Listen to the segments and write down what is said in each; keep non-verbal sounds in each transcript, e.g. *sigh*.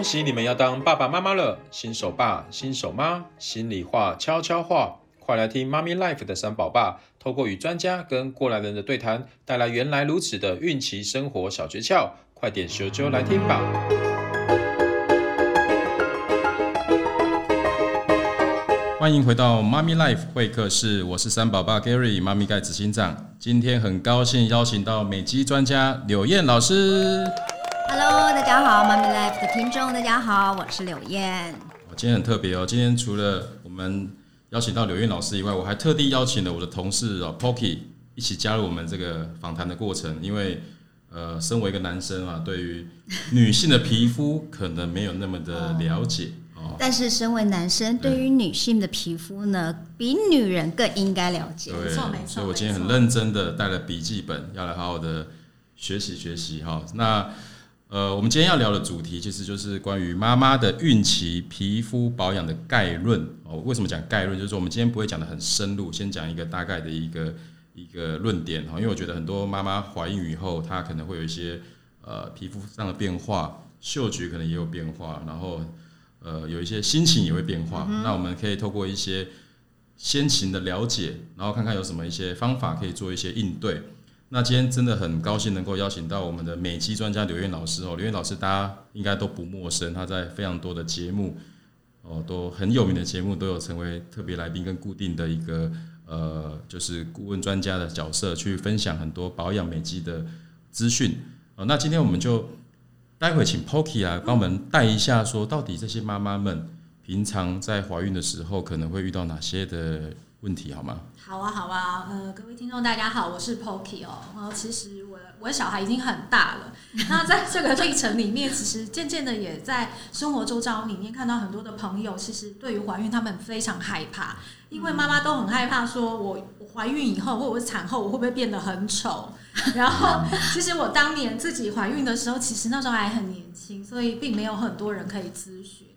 恭喜你们要当爸爸妈妈了，新手爸、新手妈，心里话、悄悄话，快来听妈咪 Life 的三宝爸，透过与专家跟过来人的对谈，带来原来如此的孕期生活小诀窍，快点咻咻来听吧！欢迎回到妈咪 Life 会客室，我是三宝爸 Gary，妈咪盖子心脏，今天很高兴邀请到美肌专家柳燕老师。Hello，大家好，，Mommy Life 的听众，大家好，我是柳燕。我今天很特别哦，今天除了我们邀请到柳燕老师以外，我还特地邀请了我的同事啊，Poki 一起加入我们这个访谈的过程。因为呃，身为一个男生啊，对于女性的皮肤可能没有那么的了解哦。但是身为男生，对于女性的皮肤呢，嗯、比女人更应该了解。没错没错。所以我今天很认真的带了笔记本，要来好好的学习学习哈。那呃，我们今天要聊的主题其实就是关于妈妈的孕期皮肤保养的概论哦。为什么讲概论？就是说我们今天不会讲的很深入，先讲一个大概的一个一个论点哈。因为我觉得很多妈妈怀孕以后，她可能会有一些呃皮肤上的变化，嗅觉可能也有变化，然后呃有一些心情也会变化。嗯、那我们可以透过一些先情的了解，然后看看有什么一些方法可以做一些应对。那今天真的很高兴能够邀请到我们的美肌专家刘燕老师哦，刘燕老师大家应该都不陌生，他在非常多的节目哦都很有名的节目都有成为特别来宾跟固定的一个呃就是顾问专家的角色，去分享很多保养美肌的资讯哦。那今天我们就待会请 Poki 来帮我们带一下，说到底这些妈妈们平常在怀孕的时候可能会遇到哪些的问题好吗？好啊，好啊，呃，各位听众大家好，我是 Poki 哦。然后其实我我的小孩已经很大了，*laughs* 那在这个历程里面，其实渐渐的也在生活周遭里面看到很多的朋友，其实对于怀孕他们非常害怕，因为妈妈都很害怕，说我我怀孕以后或者我产后我会不会变得很丑？*laughs* 然后其实我当年自己怀孕的时候，其实那时候还很年轻，所以并没有很多人可以咨询。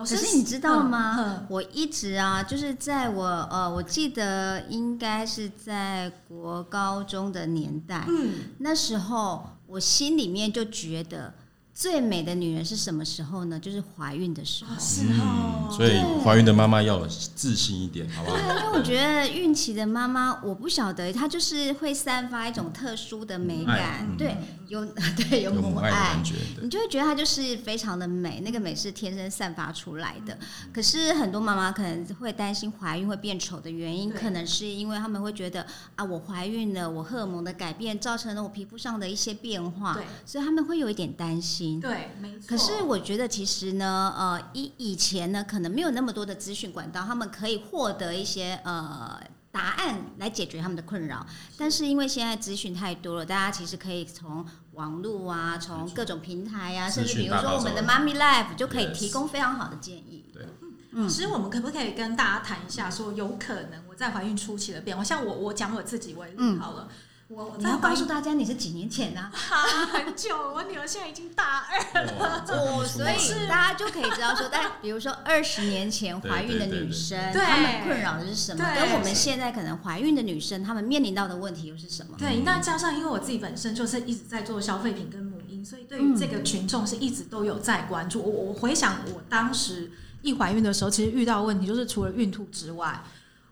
可是你知道吗？我一直啊，就是在我呃，我记得应该是在国高中的年代，嗯，那时候我心里面就觉得。最美的女人是什么时候呢？就是怀孕的时候。是哦，所以怀孕的妈妈要自信一点，好不好？对，因为我觉得孕期的妈妈，我不晓得她就是会散发一种特殊的美感，嗯、对，有 *laughs* 对有母爱，有母爱的感觉，你就会觉得她就是非常的美，那个美是天生散发出来的。可是很多妈妈可能会担心怀孕会变丑的原因，可能是因为他们会觉得啊，我怀孕了，我荷尔蒙的改变造成了我皮肤上的一些变化，对，所以他们会有一点担心。对，没错。可是我觉得其实呢，呃，以以前呢，可能没有那么多的资讯管道，他们可以获得一些呃答案来解决他们的困扰。但是因为现在资讯太多了，大家其实可以从网络啊，从各种平台啊，甚至比如说我们的妈咪 Life 就可以提供非常好的建议。对，嗯，其实我们可不可以跟大家谈一下，说有可能我在怀孕初期的变化？像我，我讲我自己为例好了。嗯我你要告诉大家你是几年前呢？*laughs* 啊？很久，我女儿现在已经大二了，哦，所以大家就可以知道说，但比如说二十年前怀孕的女生，她们困扰的是什么？跟我们现在可能怀孕的女生，她们面临到的问题又是什么？对，那加上因为我自己本身就是一直在做消费品跟母婴，所以对于这个群众是一直都有在关注。我我回想我当时一怀孕的时候，其实遇到问题就是除了孕吐之外。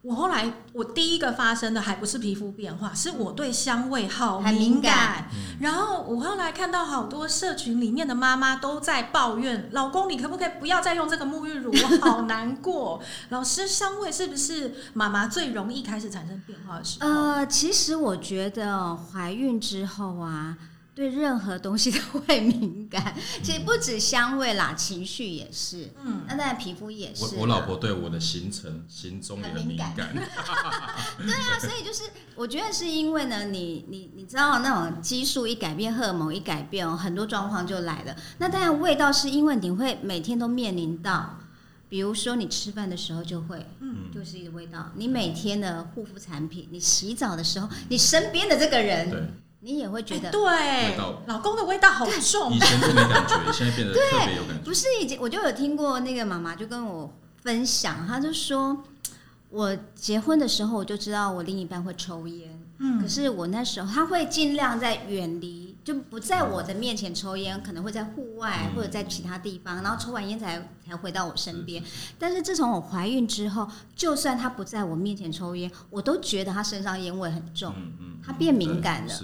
我后来，我第一个发生的还不是皮肤变化，是我对香味好敏感。敏感然后我后来看到好多社群里面的妈妈都在抱怨：“老公，你可不可以不要再用这个沐浴乳？我好难过。*laughs* ”老师，香味是不是妈妈最容易开始产生变化的时候？呃，其实我觉得怀孕之后啊。对任何东西都会敏感，其实不止香味啦，情绪也是。嗯，那当然皮肤也是。我我老婆对我的行程、行踪也很敏感。*laughs* 对啊，所以就是我觉得是因为呢，你你你知道那种激素一改变，荷尔蒙一改变，很多状况就来了。那当然味道是因为你会每天都面临到，比如说你吃饭的时候就会，嗯，就是一个味道。你每天的护肤产品，你洗澡的时候，你身边的这个人。对。你也会觉得，对，老公的味道好重。以前都没感觉，*laughs* 现在变得特别有感觉。不是以前，我就有听过那个妈妈就跟我分享，她就说，我结婚的时候我就知道我另一半会抽烟，嗯，可是我那时候他会尽量在远离。就不在我的面前抽烟，可能会在户外或者在其他地方，然后抽完烟才才回到我身边。但是自从我怀孕之后，就算他不在我面前抽烟，我都觉得他身上烟味很重，他变敏感了。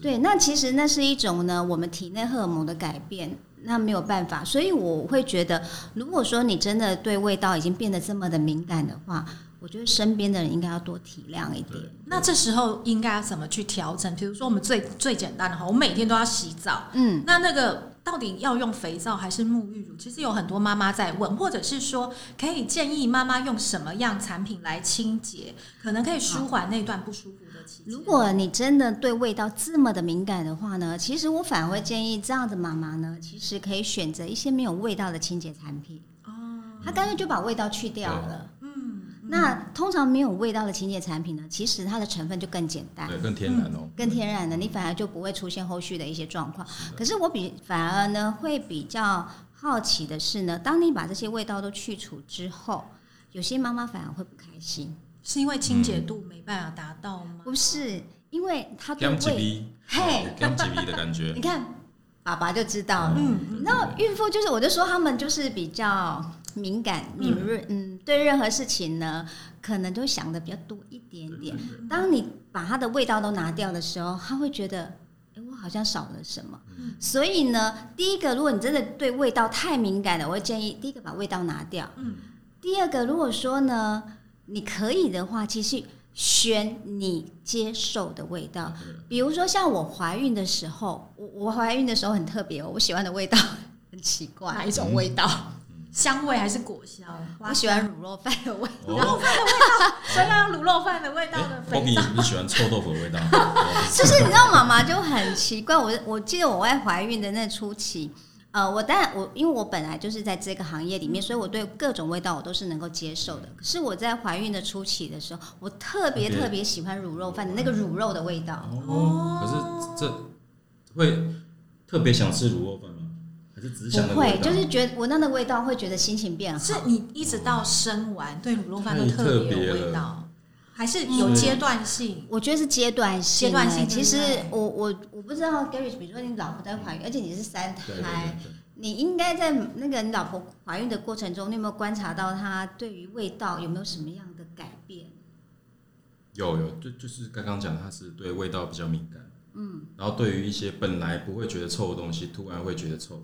对，那其实那是一种呢，我们体内荷尔蒙的改变，那没有办法。所以我会觉得，如果说你真的对味道已经变得这么的敏感的话，我觉得身边的人应该要多体谅一点。那这时候应该要怎么去调整？比如说，我们最最简单的话，我每天都要洗澡。嗯，那那个到底要用肥皂还是沐浴乳？其实有很多妈妈在问，或者是说可以建议妈妈用什么样产品来清洁，可能可以舒缓那段不舒服的期间。如果你真的对味道这么的敏感的话呢，其实我反而会建议这样的妈妈呢，其实可以选择一些没有味道的清洁产品。哦，她干脆就把味道去掉了。那通常没有味道的清洁产品呢，其实它的成分就更简单，对，更天然哦，更天然的，你反而就不会出现后续的一些状况。可是我比反而呢会比较好奇的是呢，当你把这些味道都去除之后，有些妈妈反而会不开心，是因为清洁度没办法达到吗？不是，因为它对味，嘿，干几鼻的感觉，*laughs* 你看爸爸就知道了。嗯，然后孕妇就是，我就说他们就是比较。敏感、敏锐，嗯，对任何事情呢，可能都想的比较多一点点。当你把它的味道都拿掉的时候，他会觉得，哎，我好像少了什么。所以呢，第一个，如果你真的对味道太敏感了，我会建议第一个把味道拿掉。第二个，如果说呢，你可以的话，其实选你接受的味道。比如说，像我怀孕的时候，我我怀孕的时候很特别哦，我喜欢的味道 *laughs* 很奇怪，哪一种味道？香味还是果香？我喜欢卤肉饭的味道，卤肉饭的味道，所以要用卤肉饭的味道的肥皂。你你喜欢臭豆腐的味道？*laughs* 就是你知道，妈妈就很奇怪。我我记得我在怀孕的那初期，呃，我当然我因为我本来就是在这个行业里面，所以我对各种味道我都是能够接受的。可是我在怀孕的初期的时候，我特别特别喜欢卤肉饭的那个卤肉的味道。哦，可是这会特别想吃卤肉饭。不会，就是觉得闻到那个味道会觉得心情变好。是你一直到生完对卤肉饭都特别有味道，还是有阶段性？我觉得是阶段性。阶段性。其实我我我不知道，Gary，比如说你老婆在怀孕，而且你是三胎，你应该在那个你老婆怀孕的过程中，你有没有观察到她对于味道有没有什么样的改变？有有，就就是刚刚讲，她是对味道比较敏感，嗯，然后对于一些本来不会觉得臭的东西，突然会觉得臭。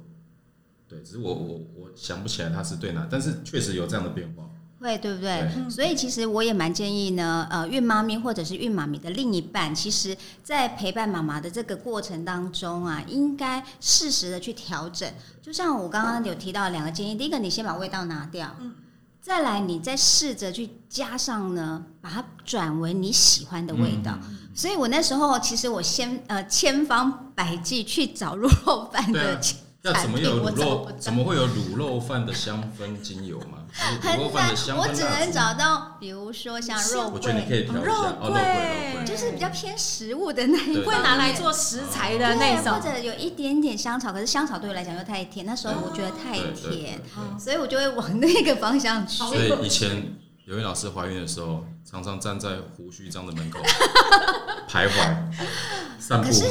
对，只是我我我想不起来他是对哪，但是确实有这样的变化，会对不对？对，所以其实我也蛮建议呢，呃，孕妈咪或者是孕妈咪的另一半，其实在陪伴妈妈的这个过程当中啊，应该适时的去调整。就像我刚刚有提到两个建议，第一个你先把味道拿掉，再来你再试着去加上呢，把它转为你喜欢的味道。所以我那时候其实我先呃千方百计去找卤 *laughs* 肉饭的。要怎么有卤肉？怎么会有卤肉饭的香氛精油吗？卤肉饭的香氛，我只能找到，比如说像肉桂，我觉得你可以调一下，肉桂就是比较偏食物的那一会拿来做食材的那种，或者有一点点香草，可是香草对我来讲又太甜，那时候我觉得太甜，所以我就会往那个方向去。所以以前有位老师怀孕的时候，常常站在胡须章的门口徘徊散步。可是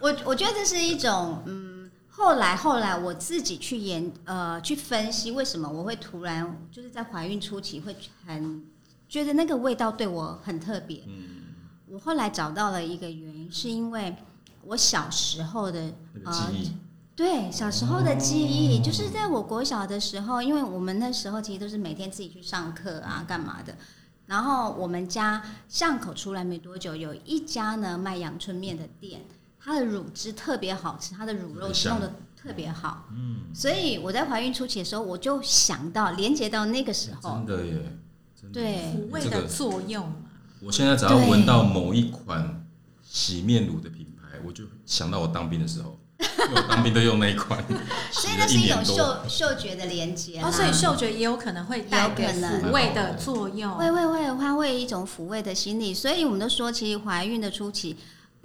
我我觉得这是一种嗯。后来，后来我自己去研呃去分析，为什么我会突然就是在怀孕初期会很觉得那个味道对我很特别。嗯，我后来找到了一个原因，是因为我小时候的呃记忆，对小时候的记忆，就是在我国小的时候，因为我们那时候其实都是每天自己去上课啊，干嘛的。然后我们家巷口出来没多久，有一家呢卖阳春面的店。它的乳汁特别好吃，它的乳肉弄的特别好，嗯，所以我在怀孕初期的时候，我就想到连接到那个时候，真的耶，对，抚慰的作用。我现在只要闻到某一款洗面乳的品牌，我就想到我当兵的时候，因为我当兵都用那一款，*laughs* 所以那是一种嗅嗅觉的连接，哦，所以嗅觉也有可能会带给抚慰的作用，会会会，它会一种抚慰的心理，所以我们都说，其实怀孕的初期。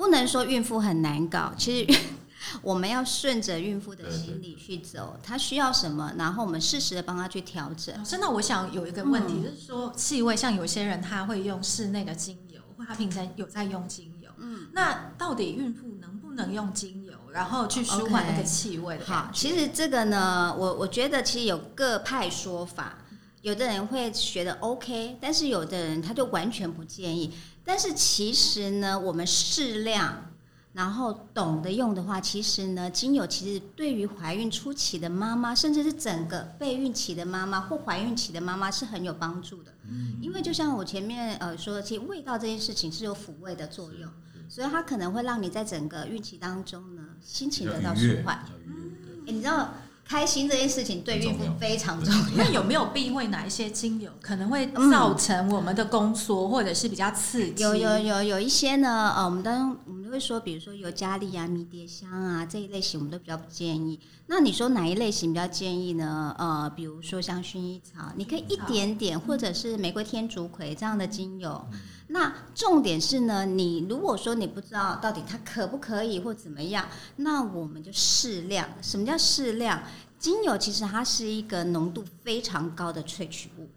不能说孕妇很难搞，其实 *laughs* 我们要顺着孕妇的心理去走，她需要什么，然后我们适时的帮她去调整。真的，我想有一个问题，嗯、就是说气味，像有些人他会用室内的精油，或他平常有在用精油，嗯，那到底孕妇能不能用精油？然后去舒缓那个气味的。好，其实这个呢，我我觉得其实有各派说法，有的人会觉得 OK，但是有的人他就完全不建议。但是其实呢，我们适量。然后懂得用的话，其实呢，精油其实对于怀孕初期的妈妈，甚至是整个备孕期的妈妈或怀孕期的妈妈是很有帮助的。嗯，因为就像我前面呃说的，其实味道这件事情是有抚慰的作用，所以它可能会让你在整个孕期当中呢，心情得到舒缓。嗯，你知道。开心这件事情对孕妇非常重要。那有没有避讳哪一些精油可能会造成我们的宫缩，或者是比较刺激？有有有有一些呢，呃，我们当会说，比如说尤加利啊、迷迭香啊这一类型，我们都比较不建议。那你说哪一类型比较建议呢？呃，比如说像薰衣草，你可以一点点，或者是玫瑰天竺葵这样的精油。那重点是呢，你如果说你不知道到底它可不可以或怎么样，那我们就适量。什么叫适量？精油其实它是一个浓度非常高的萃取物。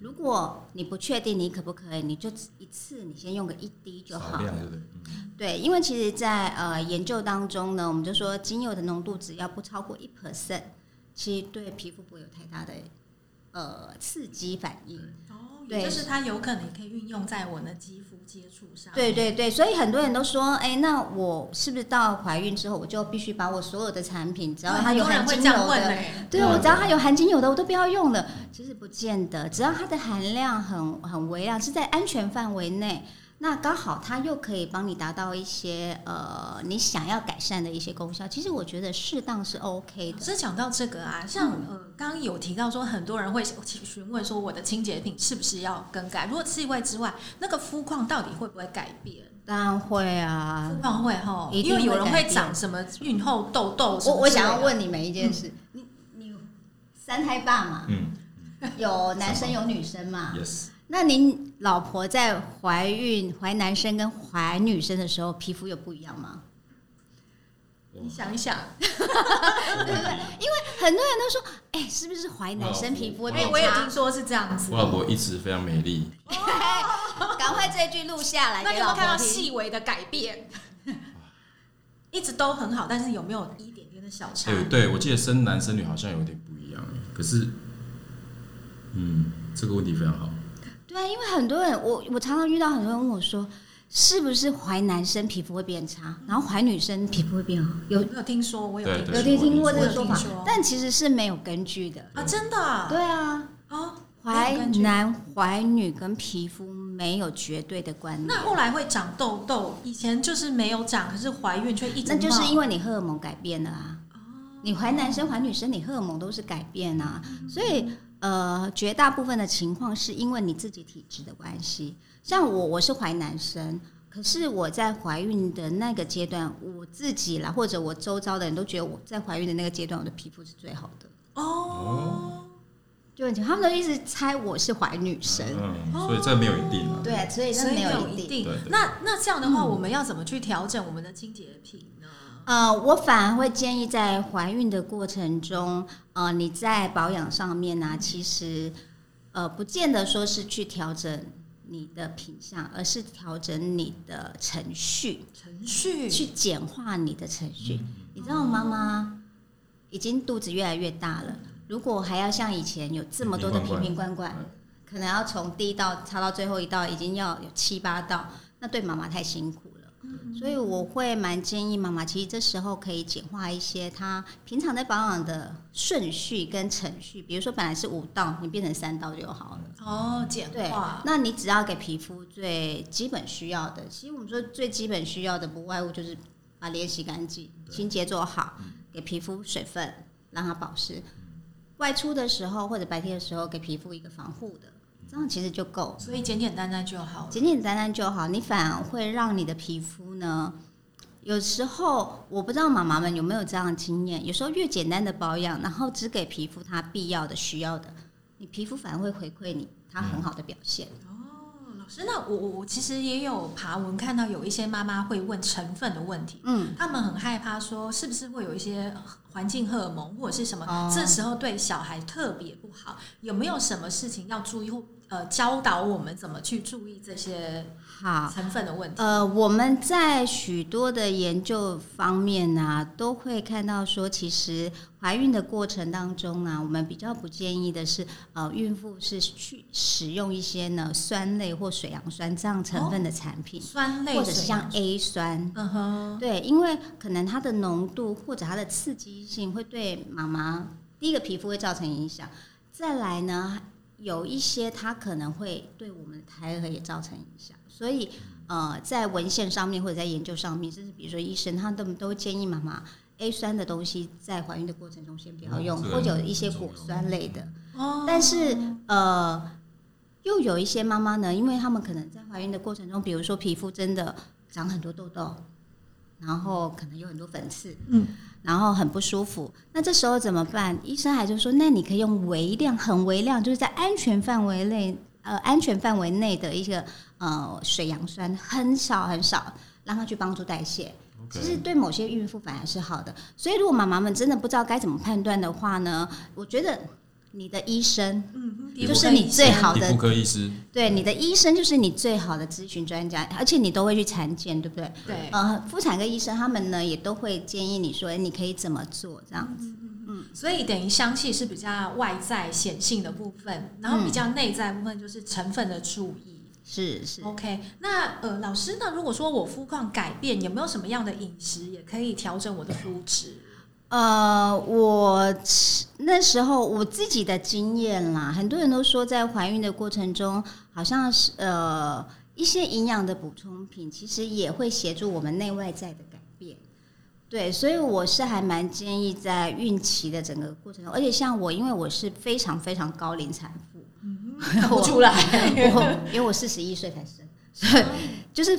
如果你不确定你可不可以，你就一次你先用个一滴就好了。对，因为其实在，在呃研究当中呢，我们就说精油的浓度只要不超过一 percent，其实对皮肤不会有太大的呃刺激反应。哦对，就是它有可能可以运用在我的肌肤接触上。对对对，所以很多人都说，哎，那我是不是到怀孕之后，我就必须把我所有的产品，只要它有含精油的，对，我只要它有含精油的，我都不要用了。其实不见得，只要它的含量很很微量，是在安全范围内。那刚好，它又可以帮你达到一些呃，你想要改善的一些功效。其实我觉得适当是 OK 的。是讲到这个啊，像呃，刚刚有提到说，很多人会询问说，我的清洁品是不是要更改？如果气味之外，那个肤况到底会不会改变？当然会啊，肤况会哈，因为有人会长什么孕后痘痘。我我想要问你们一件事，嗯、你你三胎爸嘛？嗯，有男生有女生嘛？Yes。那您老婆在怀孕怀男生跟怀女生的时候，皮肤有不一样吗？你想一想，对不对？因为很多人都说，哎、欸，是不是怀男生皮肤会变差？我也听说是这样子。我老婆一直非常美丽。*laughs* 赶快这句录下来。那你有没有看到细微的改变？*laughs* 一直都很好，但是有没有一点点的小差？对，对，我记得生男生女好像有点不一样。可是，嗯，这个问题非常好。对啊，因为很多人，我我常常遇到很多人问我说，是不是怀男生皮肤会变差，然后怀女生皮肤会变好？有有听说？我有有听听过这个说法，但其实是没有根据的啊！真的？对啊，哦，怀男怀女跟皮肤没有绝对的关联。那后来会长痘痘，以前就是没有长，可是怀孕却一直。那就是因为你荷尔蒙改变了啊！你怀男生怀女生，你荷尔蒙都是改变啊，所以。呃，绝大部分的情况是因为你自己体质的关系。像我，我是怀男生，可是我在怀孕的那个阶段，我自己啦，或者我周遭的人都觉得我在怀孕的那个阶段，我的皮肤是最好的。哦，就他们都一直猜我是怀女生，嗯，所以这没有一定啊。对，所以这没有一定。那那这样的话，我们要怎么去调整我们的清洁品呢？呃，我反而会建议在怀孕的过程中，呃，你在保养上面呢、啊，其实呃，不见得说是去调整你的品相，而是调整你的程序，程序。去简化你的程序。你知道，妈妈已经肚子越来越大了，如果还要像以前有这么多的瓶瓶罐罐，可能要从第一道擦到最后一道，已经要有七八道，那对妈妈太辛苦。所以我会蛮建议妈妈，其实这时候可以简化一些她平常在保养的顺序跟程序，比如说本来是五道，你变成三道就好了。哦，简化。对，那你只要给皮肤最基本需要的，其实我们说最基本需要的不外乎就是把脸洗干净，清洁做好，给皮肤水分，让它保湿。外出的时候或者白天的时候，给皮肤一个防护的。这样其实就够，所以简简单单就好。简简单单就好，你反而会让你的皮肤呢，有时候我不知道妈妈们有没有这样的经验，有时候越简单的保养，然后只给皮肤它必要的、需要的，你皮肤反而会回馈你它很好的表现。嗯、哦，老师，那我我其实也有爬文看到有一些妈妈会问成分的问题，嗯，他们很害怕说是不是会有一些环境荷尔蒙或者是什么，哦、这时候对小孩特别不好，有没有什么事情要注意或呃教导我们怎么去注意这些？好，成分的问题。呃，我们在许多的研究方面呢、啊，都会看到说，其实怀孕的过程当中呢、啊，我们比较不建议的是，呃，孕妇是去使用一些呢酸类或水杨酸这样成分的产品，哦、酸类或者是像 A 酸，嗯哼，对，因为可能它的浓度或者它的刺激性会对妈妈第一个皮肤会造成影响，再来呢，有一些它可能会对我们的胎儿也造成影响。所以，呃，在文献上面或者在研究上面，甚至比如说医生他都都建议妈妈 A 酸的东西在怀孕的过程中先不要用，或者有一些果酸类的。哦。但是，呃，又有一些妈妈呢，因为他们可能在怀孕的过程中，比如说皮肤真的长很多痘痘，然后可能有很多粉刺，嗯，然后很不舒服。那这时候怎么办？医生还就说，那你可以用微量、很微量，就是在安全范围内。呃，安全范围内的一个呃水杨酸很少很少，让它去帮助代谢。其实对某些孕妇反而是好的。所以如果妈妈们真的不知道该怎么判断的话呢，我觉得你的医生，嗯，就是你最好的妇科医师，对，你的医生就是你最好的咨询专家，而且你都会去产检，对不对？对。呃，妇产科医生他们呢也都会建议你说，你可以怎么做这样子。嗯嗯，所以等于香气是比较外在显性的部分，然后比较内在部分就是成分的注意。是是，OK。那呃，老师，那如果说我肤况改变，有没有什么样的饮食也可以调整我的肤质？呃，我那时候我自己的经验啦，很多人都说在怀孕的过程中，好像是呃一些营养的补充品，其实也会协助我们内外在的改变。对，所以我是还蛮建议在孕期的整个过程中，而且像我，因为我是非常非常高龄产妇，嗯，*laughs* 看不出来，我因为我四十一岁才生，所以就是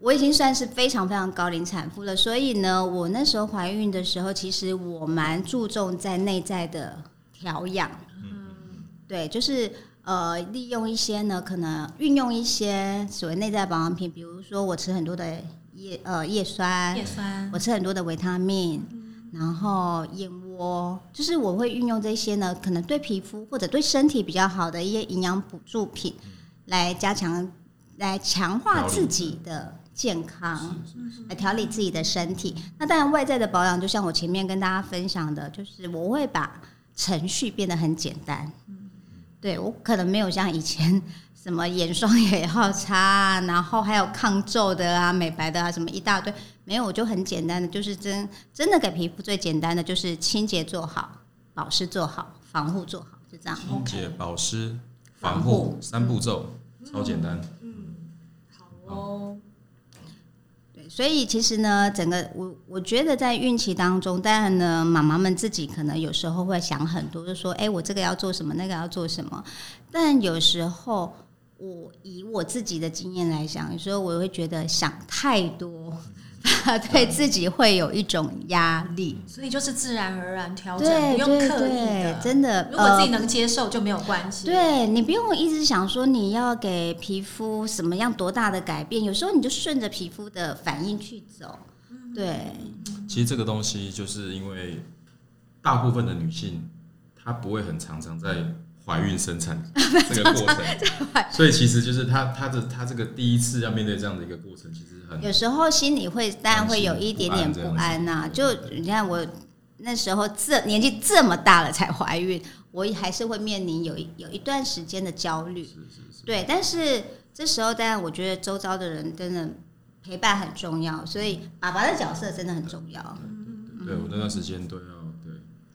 我已经算是非常非常高龄产妇了。所以呢，我那时候怀孕的时候，其实我蛮注重在内在的调养，嗯，对，就是呃，利用一些呢，可能运用一些所谓内在保养品，比如说我吃很多的。叶呃叶酸，叶酸，我吃很多的维他命，嗯、然后燕窝，就是我会运用这些呢，可能对皮肤或者对身体比较好的一些营养补助品，来加强，来强化自己的健康，来调理自己的身体。那当然外在的保养，就像我前面跟大家分享的，就是我会把程序变得很简单。对，我可能没有像以前。什么眼霜也要擦，然后还有抗皱的啊、美白的啊，什么一大堆。没有，我就很简单的，就是真真的给皮肤最简单的，就是清洁做好，保湿做好，防护做好，就这样。清洁、保湿、防护三步骤，超简单。嗯，好哦。所以其实呢，整个我我觉得在孕期当中，当然呢，妈妈们自己可能有时候会想很多，就说：“哎，我这个要做什么，那个要做什么。”但有时候。我以我自己的经验来讲，有时候我会觉得想太多，*laughs* 对自己会有一种压力，所以就是自然而然调整，不用刻意的，真的。如果自己能接受就没有关系。对，你不用一直想说你要给皮肤什么样多大的改变，有时候你就顺着皮肤的反应去走。对，其实这个东西就是因为大部分的女性她不会很常常在。怀孕生产 *laughs* 这个过程，所以其实就是他他的他这个第一次要面对这样的一个过程，其实很有时候心里会当然会有一点点不安呐。就你看我那时候这年纪这么大了才怀孕，我还是会面临有一有一段时间的焦虑。是是是对，但是这时候当然我觉得周遭的人真的陪伴很重要，所以爸爸的角色真的很重要。对，我那段时间都要。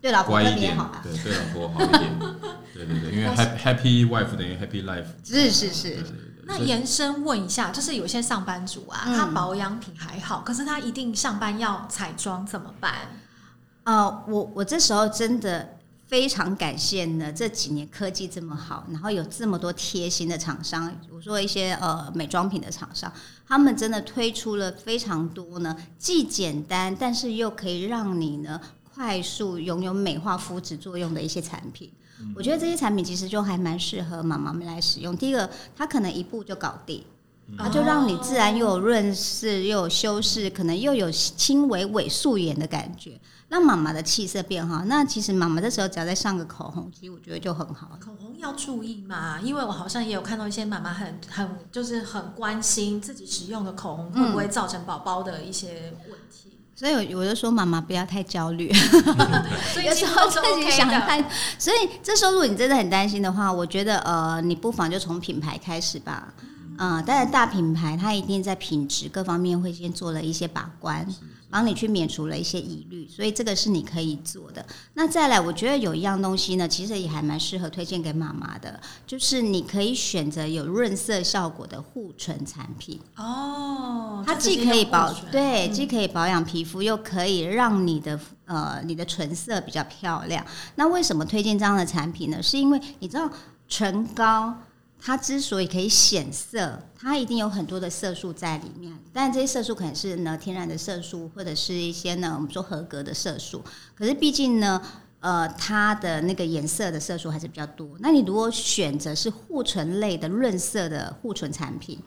对老婆一点，对对老婆好一点，*laughs* 对对对，因为 happy wife 等于 happy life，是是是。那延伸问一下，就是有些上班族啊，他保养品还好，可是他一定上班要彩妆怎么办？呃，我我这时候真的非常感谢呢，这几年科技这么好，然后有这么多贴心的厂商，我说一些呃美妆品的厂商，他们真的推出了非常多呢，既简单，但是又可以让你呢。快速拥有美化肤质作用的一些产品，嗯、我觉得这些产品其实就还蛮适合妈妈们来使用。第一个，它可能一步就搞定，嗯、它就让你自然又有润饰，又有修饰，可能又有轻微伪素颜的感觉。让妈妈的气色变好。那其实妈妈这时候只要再上个口红，其实我觉得就很好。口红要注意嘛，因为我好像也有看到一些妈妈很很就是很关心自己使用的口红会不会造成宝宝的一些问题。嗯、所以我就说妈妈不要太焦虑，*laughs* 有时候自己想太。所以这时候如果你真的很担心的话，我觉得呃，你不妨就从品牌开始吧。嗯，当然大品牌它一定在品质各方面会先做了一些把关，帮你去免除了一些疑虑，所以这个是你可以做的。那再来，我觉得有一样东西呢，其实也还蛮适合推荐给妈妈的，就是你可以选择有润色效果的护唇产品。哦，它既可以保对，既可以保养皮肤，又可以让你的呃你的唇色比较漂亮。那为什么推荐这样的产品呢？是因为你知道唇膏。它之所以可以显色，它一定有很多的色素在里面，但这些色素可能是呢天然的色素，或者是一些呢我们说合格的色素。可是毕竟呢，呃，它的那个颜色的色素还是比较多。那你如果选择是护唇类的润色的护唇产品，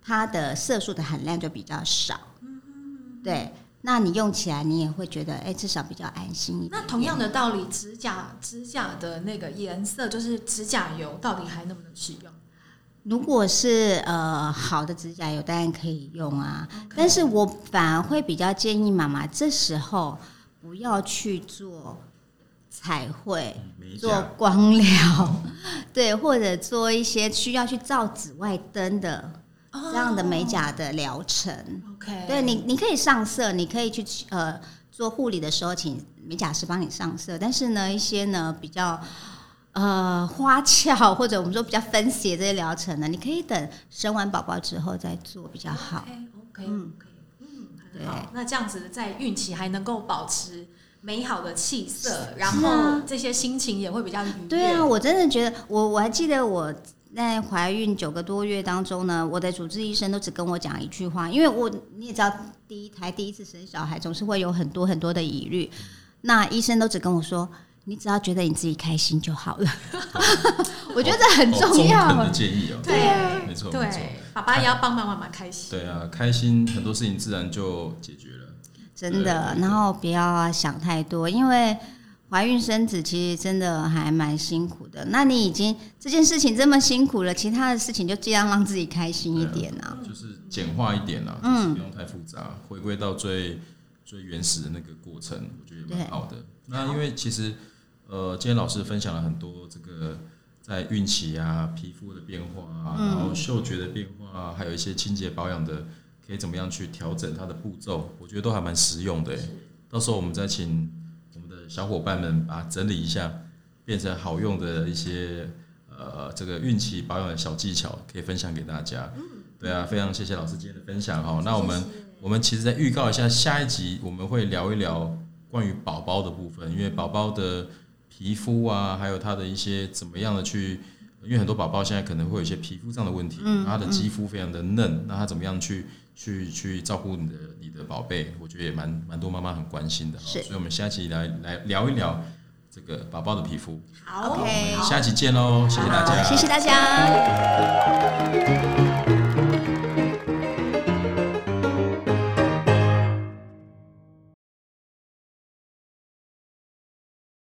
它的色素的含量就比较少。对，那你用起来你也会觉得，哎，至少比较安心一点。那同样的道理，指甲指甲的那个颜色，就是指甲油，到底还能不能使用？如果是呃好的指甲油，当然可以用啊。但是我反而会比较建议妈妈这时候不要去做彩绘、做光疗，*laughs* 对，或者做一些需要去照紫外灯的这样的美甲的疗程。OK，对你，你可以上色，你可以去呃做护理的时候，请美甲师帮你上色。但是呢，一些呢比较。呃，花俏或者我们说比较分析这些疗程呢，你可以等生完宝宝之后再做比较好。OK OK OK，嗯，很好。那这样子在孕期还能够保持美好的气色，然后这些心情也会比较愉悦。对啊，我真的觉得，我我还记得我在怀孕九个多月当中呢，我的主治医生都只跟我讲一句话，因为我你也知道，第一胎第一次生小孩总是会有很多很多的疑虑，那医生都只跟我说。你只要觉得你自己开心就好了，*laughs* 我觉得这很重要。的建议哦，对，没错，对，爸爸也要帮妈妈开心。对啊，开心很多事情自然就解决了。真的，然后不要想太多，因为怀孕生子其实真的还蛮辛苦的。那你已经这件事情这么辛苦了，其他的事情就尽量让自己开心一点啊，就是简化一点啊，嗯，不用太复杂，回归到最最原始的那个过程，我觉得也蛮好的。那因为其实。呃，今天老师分享了很多这个在孕期啊，皮肤的变化啊，然后嗅觉的变化啊，还有一些清洁保养的，可以怎么样去调整它的步骤，我觉得都还蛮实用的。到时候我们再请我们的小伙伴们把它整理一下，变成好用的一些呃这个孕期保养的小技巧，可以分享给大家。对啊，非常谢谢老师今天的分享哈。那我们我们其实再预告一下，下一集我们会聊一聊关于宝宝的部分，因为宝宝的。皮肤啊，还有他的一些怎么样的去，因为很多宝宝现在可能会有一些皮肤上的问题，他的肌肤非常的嫩，那他怎么样去去去照顾你的你的宝贝？我觉得也蛮蛮多妈妈很关心的，所以我们下期来来聊一聊这个宝宝的皮肤。好，OK，下期见喽，谢谢大家，谢谢大家。